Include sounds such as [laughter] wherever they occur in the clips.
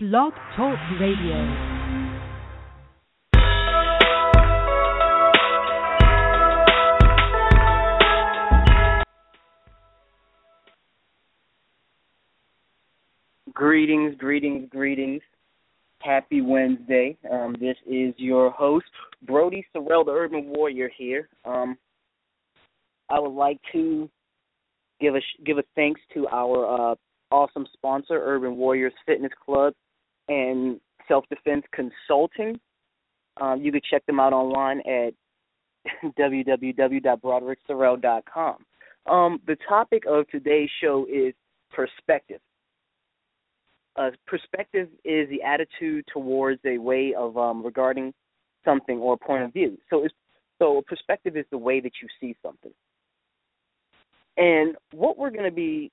Blog Talk Radio. Greetings, greetings, greetings. Happy Wednesday. Um, this is your host, Brody Sorrell, the Urban Warrior here. Um, I would like to give a give a thanks to our uh, awesome sponsor, Urban Warriors Fitness Club and Self Defense Consulting. Um, you can check them out online at [laughs] www.brodericksorrell.com. Um, the topic of today's show is perspective. Uh, perspective is the attitude towards a way of um, regarding something or a point of view. So, so perspective is the way that you see something. And what we're going to be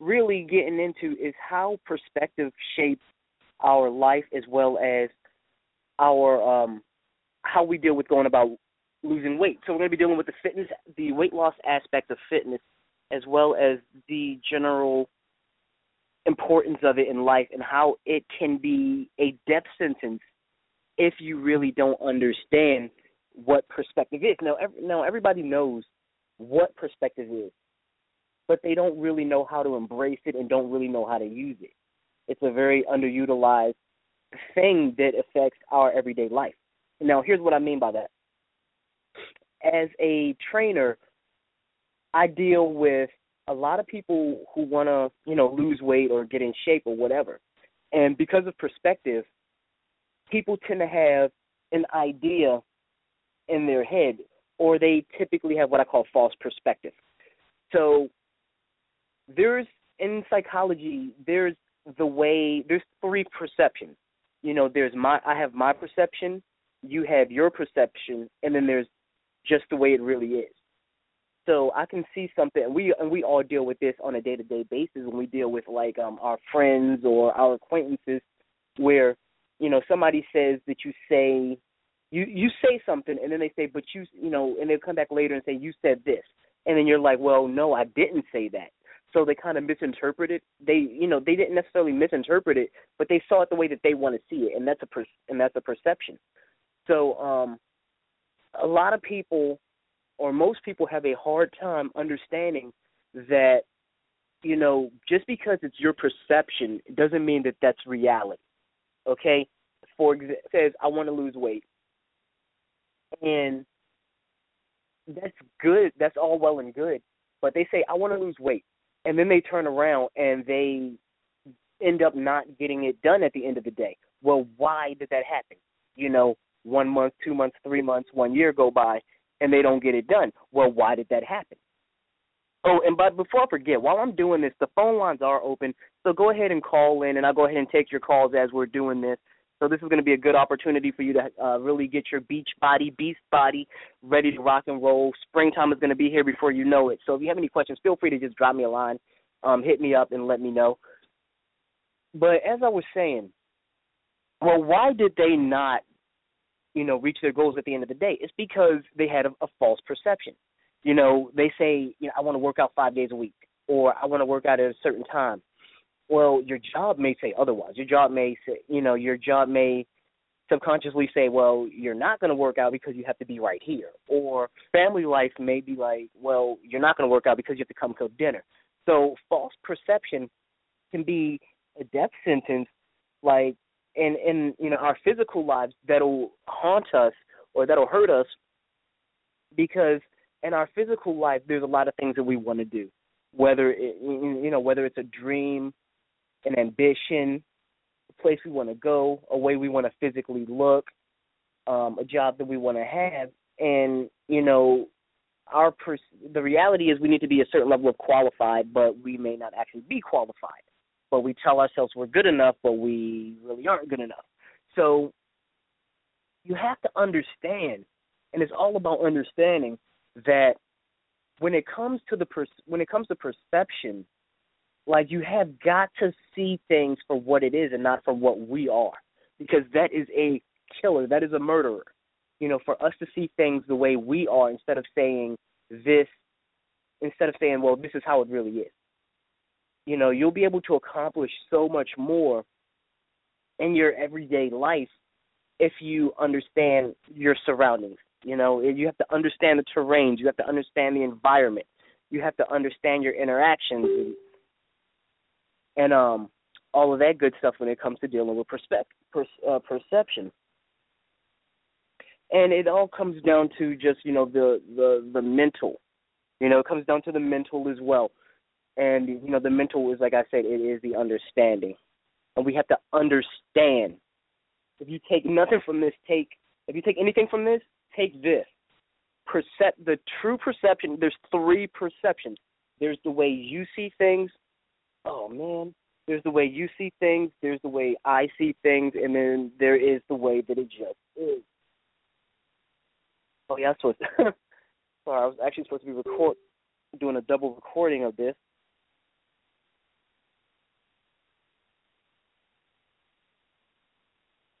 really getting into is how perspective shapes our life as well as our um, how we deal with going about losing weight. So we're going to be dealing with the fitness, the weight loss aspect of fitness, as well as the general importance of it in life and how it can be a death sentence if you really don't understand what perspective is. Now, every, now everybody knows what perspective is, but they don't really know how to embrace it and don't really know how to use it. It's a very underutilized thing that affects our everyday life. Now, here's what I mean by that. As a trainer, I deal with a lot of people who want to, you know, lose weight or get in shape or whatever. And because of perspective, people tend to have an idea in their head or they typically have what I call false perspective. So there's in psychology there's the way there's three perceptions. You know, there's my I have my perception, you have your perception, and then there's just the way it really is. So I can see something, and we and we all deal with this on a day to day basis when we deal with like um our friends or our acquaintances, where you know somebody says that you say you you say something and then they say but you you know and they come back later and say you said this and then you're like well no I didn't say that so they kind of misinterpret it. They, you know, they didn't necessarily misinterpret it, but they saw it the way that they want to see it, and that's a per- and that's a perception. So, um, a lot of people, or most people, have a hard time understanding that, you know, just because it's your perception doesn't mean that that's reality. Okay, for example, says I want to lose weight, and that's good. That's all well and good, but they say I want to lose weight and then they turn around and they end up not getting it done at the end of the day. Well, why did that happen? You know, one month, two months, three months, one year go by, and they don't get it done. Well, why did that happen? Oh, and but before I forget, while I'm doing this, the phone lines are open, so go ahead and call in, and I'll go ahead and take your calls as we're doing this. So this is going to be a good opportunity for you to uh, really get your beach body, beast body ready to rock and roll. Springtime is going to be here before you know it. So if you have any questions, feel free to just drop me a line, um, hit me up, and let me know. But as I was saying, well, why did they not, you know, reach their goals at the end of the day? It's because they had a, a false perception. You know, they say, you know, I want to work out five days a week, or I want to work out at a certain time well, your job may say otherwise. Your job may say, you know, your job may subconsciously say, well, you're not going to work out because you have to be right here. Or family life may be like, well, you're not going to work out because you have to come cook dinner. So false perception can be a death sentence, like in in you know our physical lives that'll haunt us or that'll hurt us because in our physical life there's a lot of things that we want to do whether it, you know whether it's a dream an ambition, a place we want to go, a way we want to physically look, um, a job that we want to have, and you know, our pers- the reality is we need to be a certain level of qualified, but we may not actually be qualified. But we tell ourselves we're good enough, but we really aren't good enough. So you have to understand, and it's all about understanding that when it comes to the per- when it comes to perception, like you have got to see things for what it is and not for what we are. Because that is a killer, that is a murderer. You know, for us to see things the way we are instead of saying this instead of saying, Well, this is how it really is. You know, you'll be able to accomplish so much more in your everyday life if you understand your surroundings. You know, you have to understand the terrain, you have to understand the environment, you have to understand your interactions and, and um all of that good stuff when it comes to dealing with perspective, per, uh, perception. And it all comes down to just you know the the the mental. You know, it comes down to the mental as well. And you know, the mental is like I said, it is the understanding, and we have to understand. If you take nothing from this, take if you take anything from this, take this. Percep- the true perception. There's three perceptions. There's the way you see things. Oh man, there's the way you see things, there's the way I see things, and then there is the way that it just is. Oh yeah, I was [laughs] sorry, I was actually supposed to be record doing a double recording of this.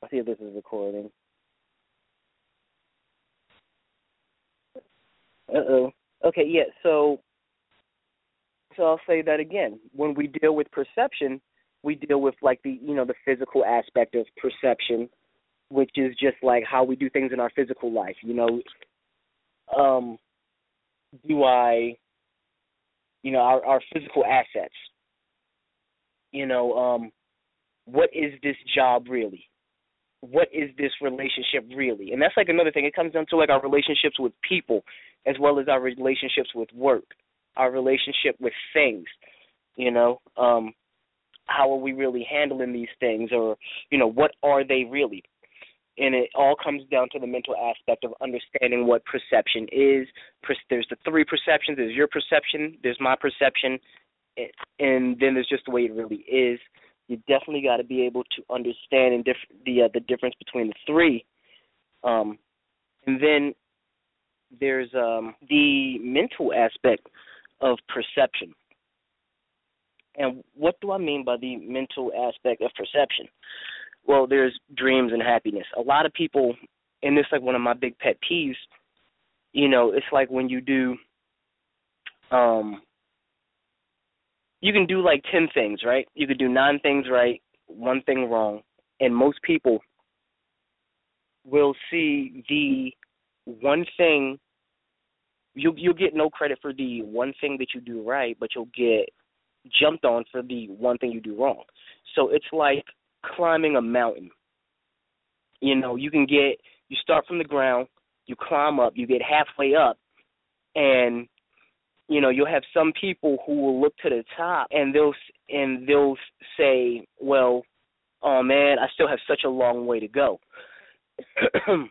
Let's see if this is recording. Uh oh. Okay, yeah, so so I'll say that again. When we deal with perception, we deal with like the you know the physical aspect of perception, which is just like how we do things in our physical life. You know, um, do I, you know, our, our physical assets. You know, um, what is this job really? What is this relationship really? And that's like another thing. It comes down to like our relationships with people as well as our relationships with work our relationship with things. You know, um, how are we really handling these things, or you know, what are they really? And it all comes down to the mental aspect of understanding what perception is. There's the three perceptions. There's your perception. There's my perception, and then there's just the way it really is. You definitely got to be able to understand and diff- the uh, the difference between the three. Um, and then there's um, the mental aspect of perception. And what do I mean by the mental aspect of perception? Well, there's dreams and happiness. A lot of people, and this is like one of my big pet peeves, you know, it's like when you do um you can do like 10 things, right? You could do 9 things right, one thing wrong. And most people will see the one thing you you'll get no credit for the one thing that you do right, but you'll get jumped on for the one thing you do wrong. So it's like climbing a mountain. You know, you can get you start from the ground, you climb up, you get halfway up, and you know you'll have some people who will look to the top and they'll and they'll say, "Well, oh man, I still have such a long way to go." [clears throat]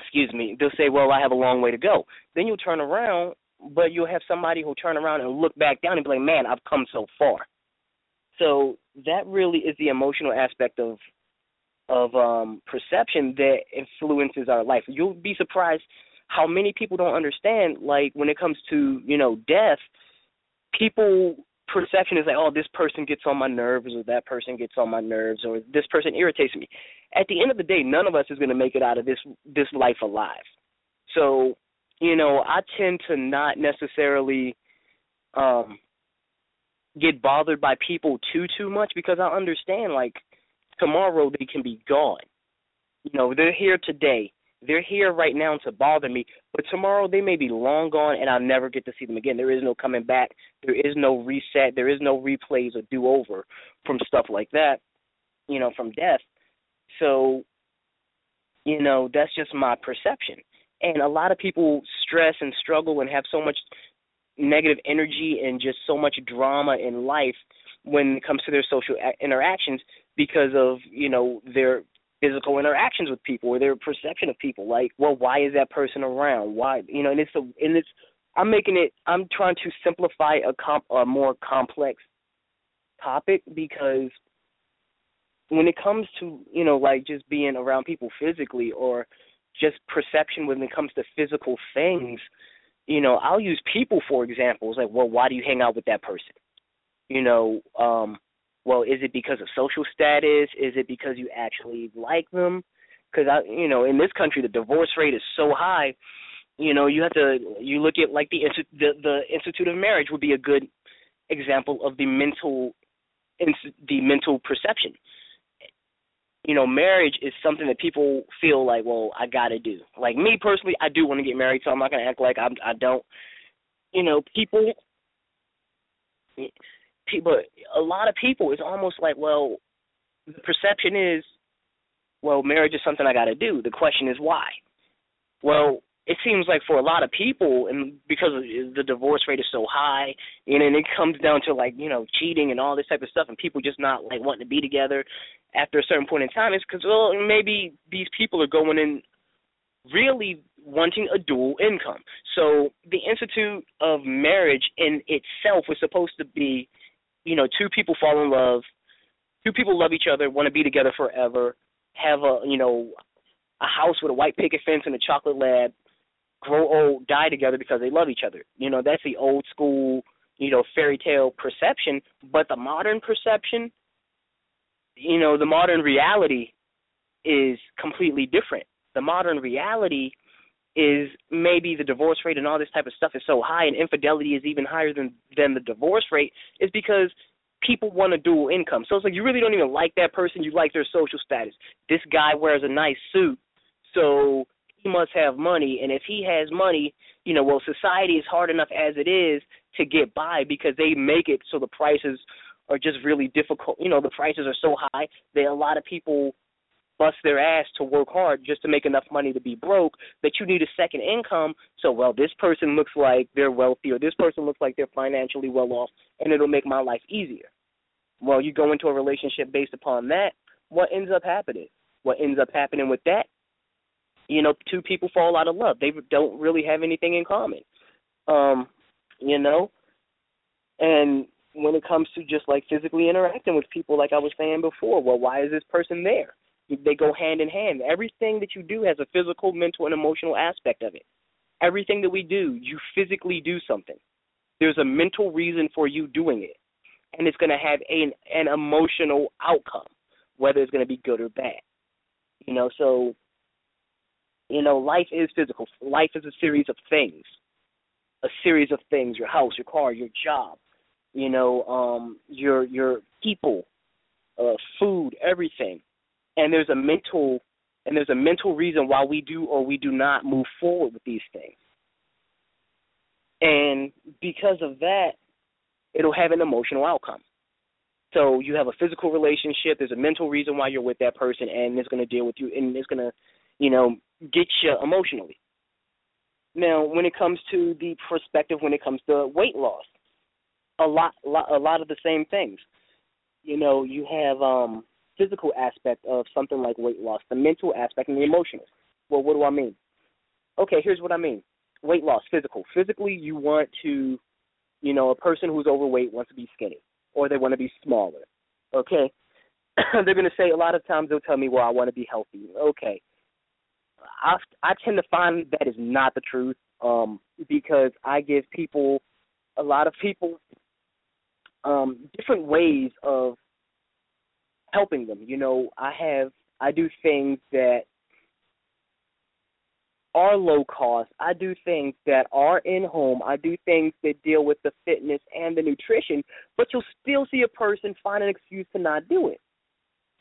excuse me, they'll say, "Well, I have a long way to go." Then you'll turn around, but you'll have somebody who'll turn around and look back down and be like, "Man, I've come so far." So that really is the emotional aspect of of um perception that influences our life. You'll be surprised how many people don't understand like when it comes to, you know, death, people perception is like, oh, this person gets on my nerves, or that person gets on my nerves, or this person irritates me. At the end of the day, none of us is going to make it out of this this life alive. So, you know, I tend to not necessarily um get bothered by people too too much because I understand like tomorrow they can be gone. You know, they're here today. They're here right now to bother me, but tomorrow they may be long gone and I'll never get to see them again. There is no coming back. There is no reset. There is no replays or do over from stuff like that, you know, from death. So, you know, that's just my perception. And a lot of people stress and struggle and have so much negative energy and just so much drama in life when it comes to their social interactions because of, you know, their physical interactions with people or their perception of people. Like, well, why is that person around? Why, you know? And it's a, and it's. I'm making it. I'm trying to simplify a comp, a more complex topic because when it comes to you know like just being around people physically or just perception when it comes to physical things you know i'll use people for examples like well why do you hang out with that person you know um well, is it because of social status? Is it because you actually like them? Because I, you know, in this country, the divorce rate is so high. You know, you have to you look at like the the, the Institute of Marriage would be a good example of the mental the mental perception. you know, marriage is something that people feel like, well, I got to do. Like me personally, I do want to get married, so I'm not going to act like I'm, I don't. You know, people, people, a lot of people, it's almost like, well, the perception is, well, marriage is something I got to do. The question is why. Well, it seems like for a lot of people, and because the divorce rate is so high, and then it comes down to like you know cheating and all this type of stuff, and people just not like wanting to be together after a certain point in time, it's because well maybe these people are going in really wanting a dual income. So the institute of marriage in itself was supposed to be, you know, two people fall in love, two people love each other, want to be together forever, have a you know a house with a white picket fence and a chocolate lab, grow old, die together because they love each other. You know, that's the old school, you know, fairy tale perception. But the modern perception, you know, the modern reality is completely different. The modern reality is maybe the divorce rate and all this type of stuff is so high and infidelity is even higher than than the divorce rate is because people want a dual income. So it's like you really don't even like that person, you like their social status. This guy wears a nice suit, so he must have money and if he has money you know well society is hard enough as it is to get by because they make it so the prices are just really difficult you know the prices are so high that a lot of people bust their ass to work hard just to make enough money to be broke that you need a second income so well this person looks like they're wealthy or this person looks like they're financially well off and it'll make my life easier well you go into a relationship based upon that what ends up happening what ends up happening with that you know, two people fall out of love. They don't really have anything in common. Um, you know, and when it comes to just like physically interacting with people, like I was saying before, well, why is this person there? They go hand in hand. Everything that you do has a physical, mental, and emotional aspect of it. Everything that we do, you physically do something. There's a mental reason for you doing it, and it's going to have an an emotional outcome, whether it's going to be good or bad. You know, so you know, life is physical. Life is a series of things. A series of things, your house, your car, your job, you know, um, your your people, uh, food, everything. And there's a mental and there's a mental reason why we do or we do not move forward with these things. And because of that, it'll have an emotional outcome. So you have a physical relationship, there's a mental reason why you're with that person and it's gonna deal with you and it's gonna, you know, get you emotionally. Now, when it comes to the perspective, when it comes to weight loss, a lot, a lot of the same things. You know, you have um physical aspect of something like weight loss, the mental aspect, and the emotional. Well, what do I mean? Okay, here's what I mean. Weight loss, physical. Physically, you want to, you know, a person who's overweight wants to be skinny, or they want to be smaller. Okay, [clears throat] they're going to say a lot of times they'll tell me, well, I want to be healthy. Okay, I I tend to find that is not the truth um, because I give people a lot of people um, different ways of helping them. You know, I have I do things that are low cost. I do things that are in home. I do things that deal with the fitness and the nutrition, but you'll still see a person find an excuse to not do it.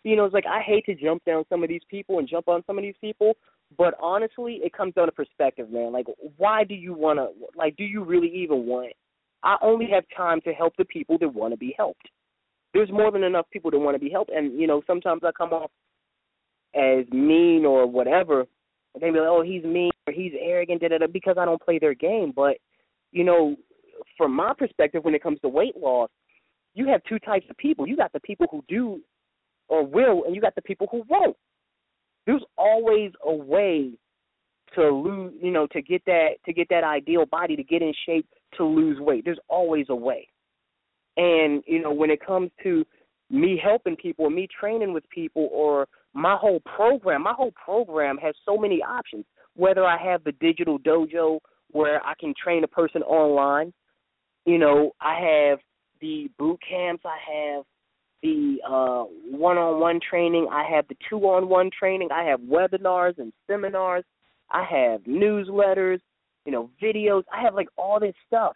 You know, it's like I hate to jump down some of these people and jump on some of these people, but honestly, it comes down to perspective, man. Like, why do you want to? Like, do you really even want? I only have time to help the people that want to be helped. There's more than enough people that want to be helped, and you know, sometimes I come off as mean or whatever. And they be like, "Oh, he's mean or he's arrogant," da, da, da, because I don't play their game. But you know, from my perspective, when it comes to weight loss, you have two types of people. You got the people who do or will, and you got the people who won't there's always a way to lose you know to get that to get that ideal body to get in shape to lose weight there's always a way and you know when it comes to me helping people me training with people or my whole program my whole program has so many options whether i have the digital dojo where i can train a person online you know i have the boot camps i have the uh, one-on-one training. I have the two-on-one training. I have webinars and seminars. I have newsletters, you know, videos. I have like all this stuff.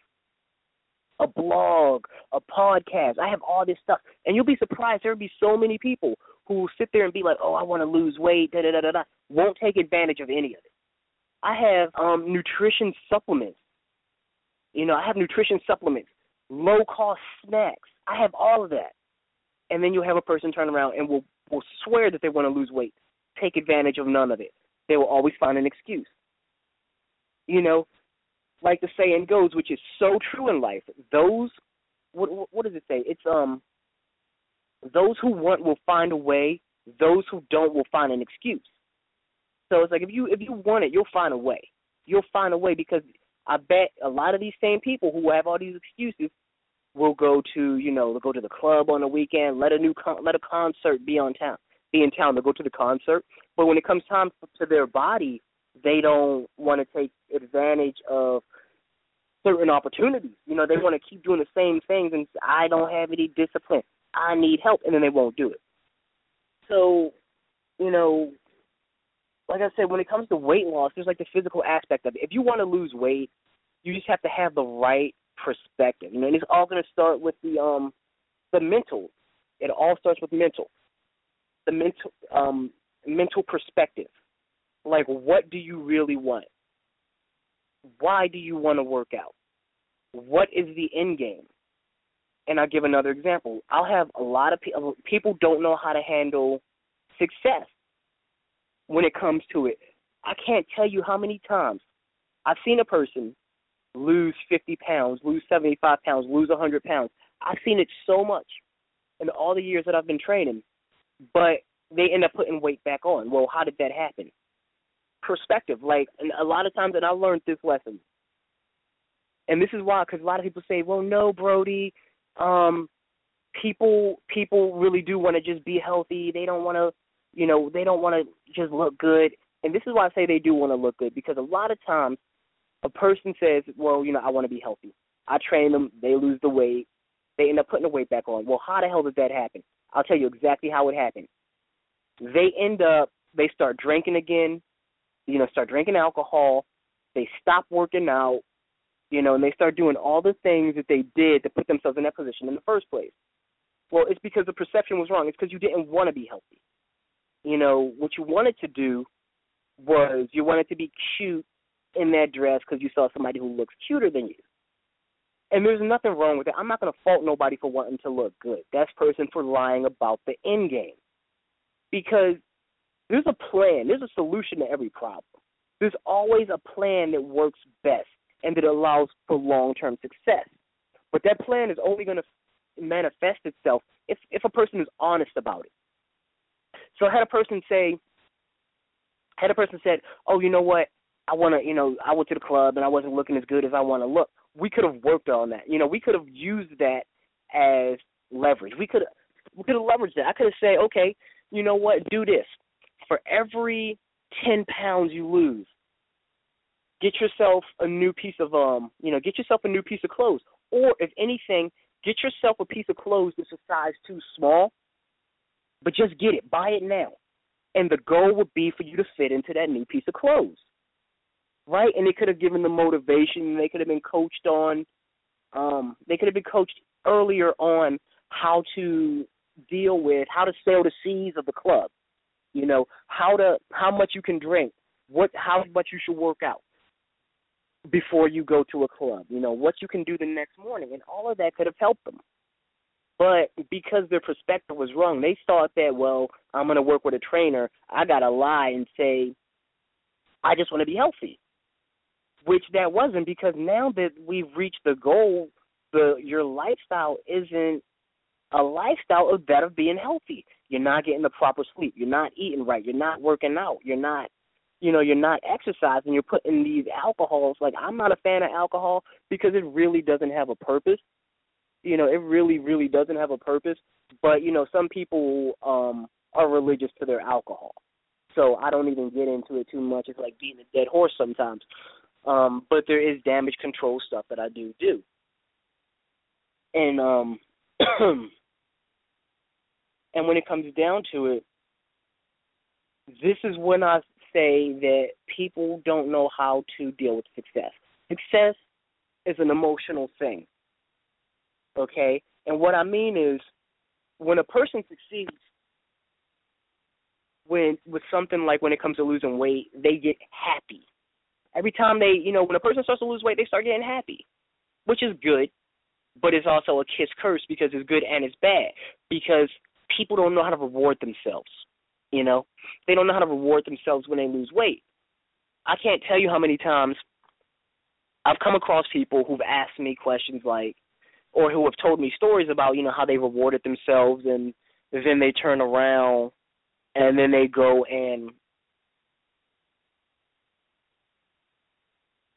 A blog, a podcast. I have all this stuff, and you'll be surprised. There'll be so many people who will sit there and be like, "Oh, I want to lose weight," da da da da da, won't take advantage of any of it. I have um nutrition supplements. You know, I have nutrition supplements, low cost snacks. I have all of that. And then you'll have a person turn around and will will swear that they want to lose weight, take advantage of none of it. They will always find an excuse. You know, like the saying goes, which is so true in life. Those what what does it say? It's um those who want will find a way. Those who don't will find an excuse. So it's like if you if you want it, you'll find a way. You'll find a way because I bet a lot of these same people who have all these excuses will go to you know they'll go to the club on the weekend, let a new con- let a concert be on town, be in town. They'll go to the concert, but when it comes time to their body, they don't want to take advantage of certain opportunities. You know, they want to keep doing the same things, and I don't have any discipline. I need help, and then they won't do it. So, you know, like I said, when it comes to weight loss, there's like the physical aspect of it. If you want to lose weight, you just have to have the right perspective. You know, and it's all going to start with the um the mental. It all starts with mental. The mental um mental perspective. Like, what do you really want? Why do you want to work out? What is the end game? And I'll give another example. I'll have a lot of people, uh, people don't know how to handle success when it comes to it. I can't tell you how many times I've seen a person lose 50 pounds, lose 75 pounds, lose 100 pounds. I've seen it so much in all the years that I've been training, but they end up putting weight back on. Well, how did that happen? Perspective. Like, and a lot of times, and I learned this lesson. And this is why, because a lot of people say, "Well, no, Brody, um, people people really do want to just be healthy. They don't want to, you know, they don't want to just look good." And this is why I say they do want to look good because a lot of times a person says, "Well, you know, I want to be healthy." I train them, they lose the weight, they end up putting the weight back on. Well, how the hell does that happen? I'll tell you exactly how it happened. They end up, they start drinking again, you know, start drinking alcohol. They stop working out, you know, and they start doing all the things that they did to put themselves in that position in the first place. Well, it's because the perception was wrong. It's because you didn't want to be healthy. You know, what you wanted to do was you wanted to be cute in that dress because you saw somebody who looks cuter than you. And there's nothing wrong with it. I'm not going to fault nobody for wanting to look good. That's person for lying about the end game. Because there's a plan, there's a solution to every problem. There's always a plan that works best and that allows for long term success. But that plan is only going to manifest itself if if a person is honest about it. So had a person say, had a person said, "Oh, you know what? I want to, you know, I went to the club and I wasn't looking as good as I want to look." We could have worked on that. You know, we could have used that as leverage. We could we could have leveraged that. I could have said, "Okay, you know what? Do this. For every ten pounds you lose, get yourself a new piece of um, you know, get yourself a new piece of clothes. Or if anything, get yourself a piece of clothes that's a size too small, but just get it. Buy it now. And the goal would be for you to fit into that new piece of clothes. Right? And they could have given the motivation, they could have been coached on um they could have been coached earlier on how to deal with how to sail the seas of the club. You know, how to how much you can drink, what how much you should work out before you go to a club, you know, what you can do the next morning and all of that could have helped them. But because their perspective was wrong, they thought that, well, I'm going to work with a trainer. I got to lie and say, I just want to be healthy. Which that wasn't because now that we've reached the goal, the your lifestyle isn't a lifestyle of that of being healthy. You're not getting the proper sleep. You're not eating right. You're not working out. You're not, you know, you're not exercising. You're putting these alcohols. Like I'm not a fan of alcohol because it really doesn't have a purpose. You know, it really, really doesn't have a purpose. But you know, some people um are religious to their alcohol. So I don't even get into it too much. It's like beating a dead horse sometimes. Um, but there is damage control stuff that I do do. And um [clears throat] And when it comes down to it, this is when I say that people don't know how to deal with success. Success is an emotional thing. Okay? And what I mean is when a person succeeds, when with something like when it comes to losing weight, they get happy. Every time they, you know, when a person starts to lose weight, they start getting happy, which is good, but it's also a kiss curse because it's good and it's bad because people don't know how to reward themselves. You know, they don't know how to reward themselves when they lose weight. I can't tell you how many times I've come across people who've asked me questions like, or who have told me stories about, you know, how they rewarded themselves and then they turn around and then they go and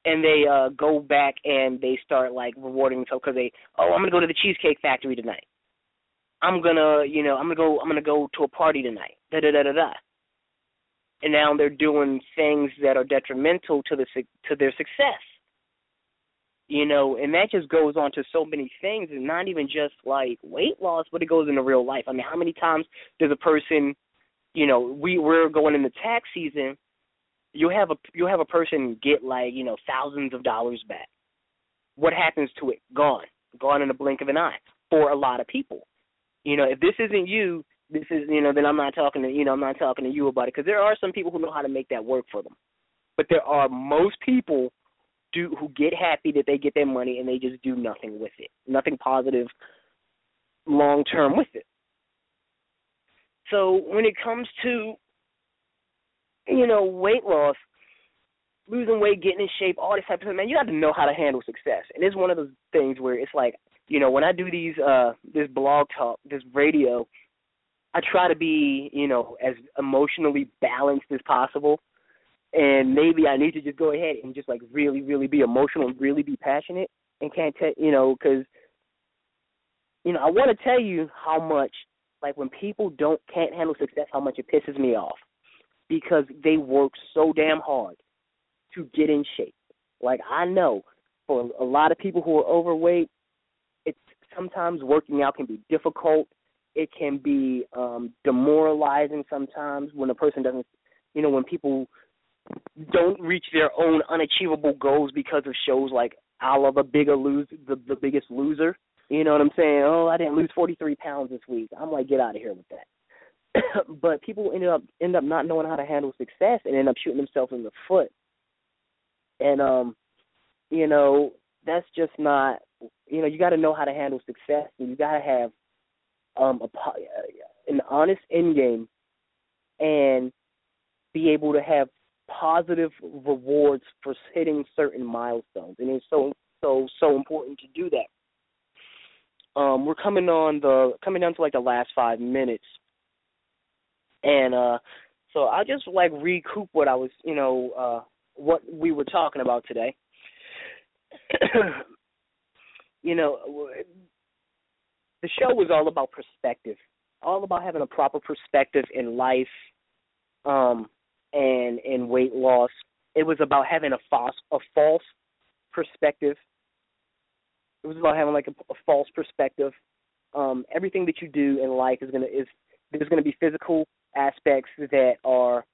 and they uh go back and they start like rewarding themselves because they oh I'm gonna go to the cheesecake factory tonight. I'm gonna you know I'm gonna go I'm gonna go to a party tonight. Da da da da da. And now they're doing things that are detrimental to the to their success. You know, and that just goes on to so many things, and not even just like weight loss, but it goes into real life. I mean, how many times does a person, you know, we we're going into tax season, you have a you have a person get like you know thousands of dollars back. What happens to it? Gone, gone in the blink of an eye for a lot of people. You know, if this isn't you, this is you know, then I'm not talking to you know I'm not talking to you about it because there are some people who know how to make that work for them, but there are most people do who get happy that they get their money and they just do nothing with it, nothing positive long term with it. So when it comes to you know, weight loss, losing weight, getting in shape, all this type of stuff, man, you have to know how to handle success. And it's one of those things where it's like, you know, when I do these uh this blog talk, this radio, I try to be, you know, as emotionally balanced as possible. And maybe I need to just go ahead and just like really, really be emotional really be passionate and can't tell, you know, because, you know, I want to tell you how much, like when people don't can't handle success, how much it pisses me off because they work so damn hard to get in shape. Like I know for a lot of people who are overweight, sometimes working out can be difficult. It can be um demoralizing sometimes when a person doesn't you know, when people don't reach their own unachievable goals because of shows like I love a bigger lose the the biggest loser. You know what I'm saying? Oh, I didn't lose 43 pounds this week. I'm like, get out of here with that. [coughs] but people ended up end up not knowing how to handle success and end up shooting themselves in the foot. And um, you know, that's just not you know, you got to know how to handle success and you got to have um a an honest end game and be able to have positive rewards for hitting certain milestones and it's so so so important to do that um we're coming on the coming down to like the last five minutes and uh so I'll just like recoup what I was, you know, uh what we were talking about today. [clears throat] you know, the show was all about perspective, all about having a proper perspective in life, um, and in weight loss. It was about having a false a false perspective. It was about having like a, a false perspective. Um, everything that you do in life is gonna is there's gonna be physical aspects that are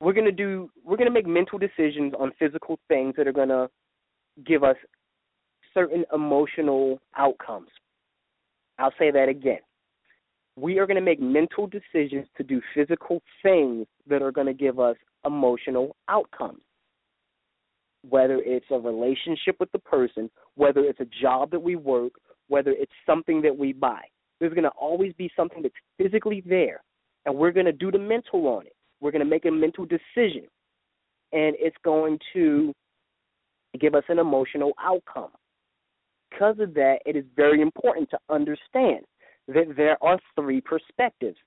we're to do we're to make mental decisions on physical things that are to give us certain emotional outcomes. I'll say that again. We are going to make mental decisions to do physical things that are going to give us emotional outcomes. Whether it's a relationship with the person, whether it's a job that we work, whether it's something that we buy. There's going to always be something that's physically there and we're going to do the mental on it. We're going to make a mental decision, and it's going to give us an emotional outcome. Because of that, it is very important to understand that there are three perspectives.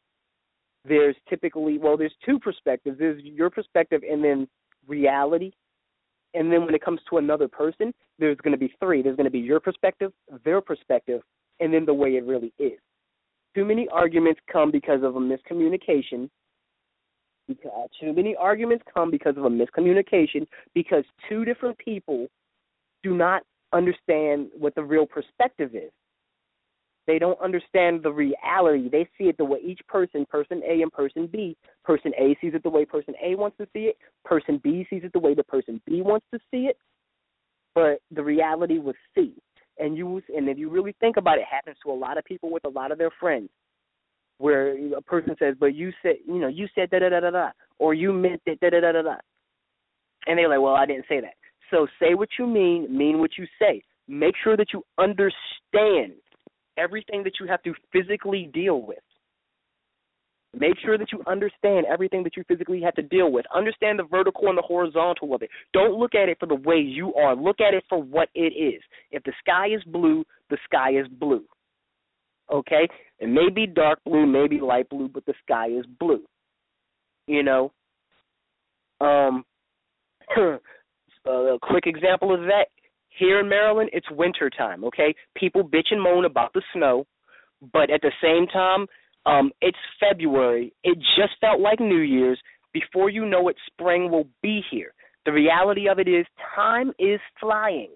There's typically, well, there's two perspectives. There's your perspective and then reality. And then when it comes to another person, there's going to be three. There's going to be your perspective, their perspective, and then the way it really is. Too many arguments come because of a miscommunication. Because too many arguments come because of a miscommunication because two different people do not understand what the real perspective is. They don't understand the reality. They see it the way each person, person A and person B, person A sees it the way person A wants to see it, person B sees it the way the person B wants to see it, but the reality was C and you and if you really think about it, it happens to a lot of people with a lot of their friends. where a person says, "But you said, you know, you said da da da da da," or "You meant that da da da da da," and they're like, "Well, I didn't say that." So say what you mean, mean what you say. Make sure that you understand everything that you have to physically deal with. Make sure that you understand everything that you physically have to deal with. Understand the vertical and the horizontal of it. Don't look at it for the way you are. Look at it for what it is. If the sky is blue, the sky is blue. Okay? It may be dark blue, maybe light blue, but the sky is blue. You know? Um [clears throat] a quick example of that here in Maryland, it's winter time, okay? People bitch and moan about the snow, but at the same time, um, it's February. It just felt like New Year's. Before you know it, spring will be here. The reality of it is, time is flying.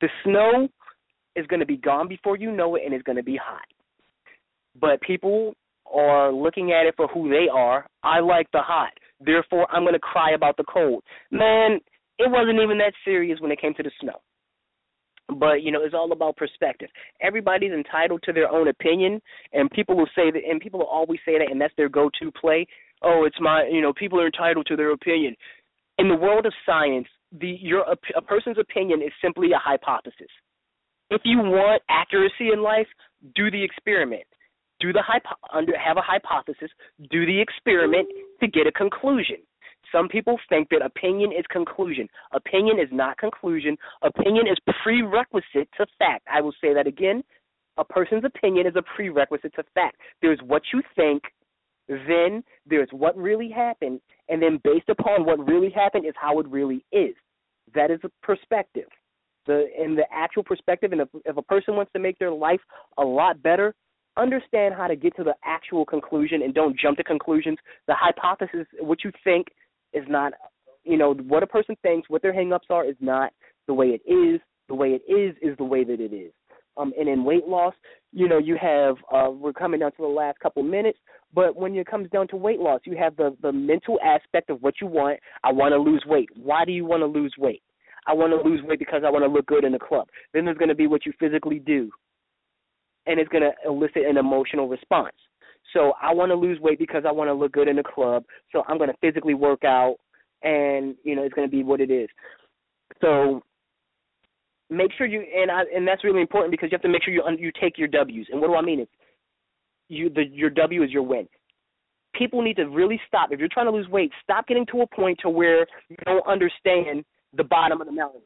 The snow is going to be gone before you know it, and it's going to be hot. But people are looking at it for who they are. I like the hot. Therefore, I'm going to cry about the cold. Man, it wasn't even that serious when it came to the snow. But you know, it's all about perspective. Everybody's entitled to their own opinion, and people will say that, and people will always say that, and that's their go-to play. Oh, it's my, you know, people are entitled to their opinion. In the world of science, the your a person's opinion is simply a hypothesis. If you want accuracy in life, do the experiment. Do the hypo- under have a hypothesis. Do the experiment to get a conclusion. Some people think that opinion is conclusion. Opinion is not conclusion. Opinion is prerequisite to fact. I will say that again. A person's opinion is a prerequisite to fact. There's what you think, then there's what really happened, and then based upon what really happened is how it really is. That is a perspective. The in the actual perspective, and if, if a person wants to make their life a lot better, understand how to get to the actual conclusion and don't jump to conclusions. The hypothesis, what you think, is not, you know, what a person thinks, what their hangups are, is not the way it is. The way it is is the way that it is. Um, and in weight loss, you know, you have uh, we're coming down to the last couple minutes, but when it comes down to weight loss, you have the the mental aspect of what you want. I want to lose weight. Why do you want to lose weight? I want to lose weight because I want to look good in the club. Then there's going to be what you physically do, and it's going to elicit an emotional response. So I want to lose weight because I want to look good in the club. So I'm going to physically work out, and you know it's going to be what it is. So make sure you and I and that's really important because you have to make sure you you take your W's. And what do I mean? Is you the your W is your win. People need to really stop. If you're trying to lose weight, stop getting to a point to where you don't understand the bottom of the mountain.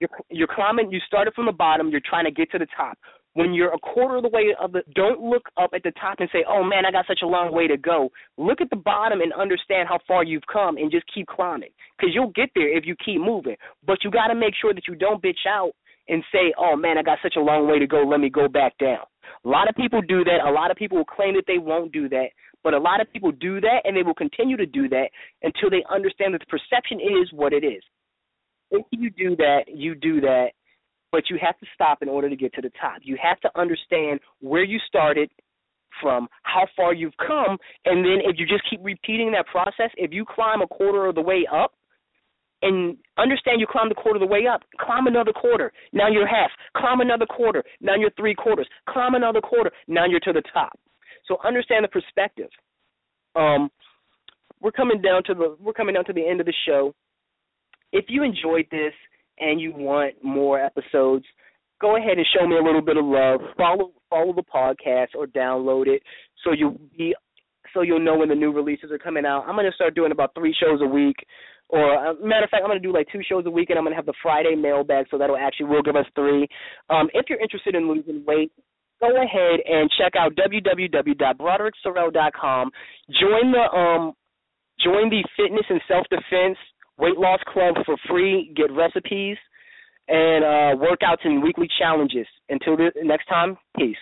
You're you're climbing. You started from the bottom. You're trying to get to the top when you're a quarter of the way of the don't look up at the top and say, "Oh man, I got such a long way to go." Look at the bottom and understand how far you've come and just keep climbing cuz you'll get there if you keep moving. But you got to make sure that you don't bitch out and say, "Oh man, I got such a long way to go. Let me go back down." A lot of people do that. A lot of people will claim that they won't do that, but a lot of people do that and they will continue to do that until they understand that the perception is what it is. If you do that, you do that but you have to stop in order to get to the top. You have to understand where you started from, how far you've come, and then if you just keep repeating that process, if you climb a quarter of the way up, and understand you climbed a quarter of the way up, climb another quarter, now you're half, climb another quarter, now you're three quarters, climb another quarter, now you're to the top. So understand the perspective. Um, we're coming down to the we're coming down to the end of the show. If you enjoyed this, and you want more episodes, go ahead and show me a little bit of love. Follow follow the podcast or download it so you'll be so you'll know when the new releases are coming out. I'm gonna start doing about three shows a week. Or uh, matter of fact, I'm gonna do like two shows a week, and I'm gonna have the Friday mailbag, so that'll actually will give us three. Um, if you're interested in losing weight, go ahead and check out www.brodericksorrell.com. Join the um, join the fitness and self defense Weight Loss Club for free. Get recipes and uh, workouts and weekly challenges. Until the next time, peace.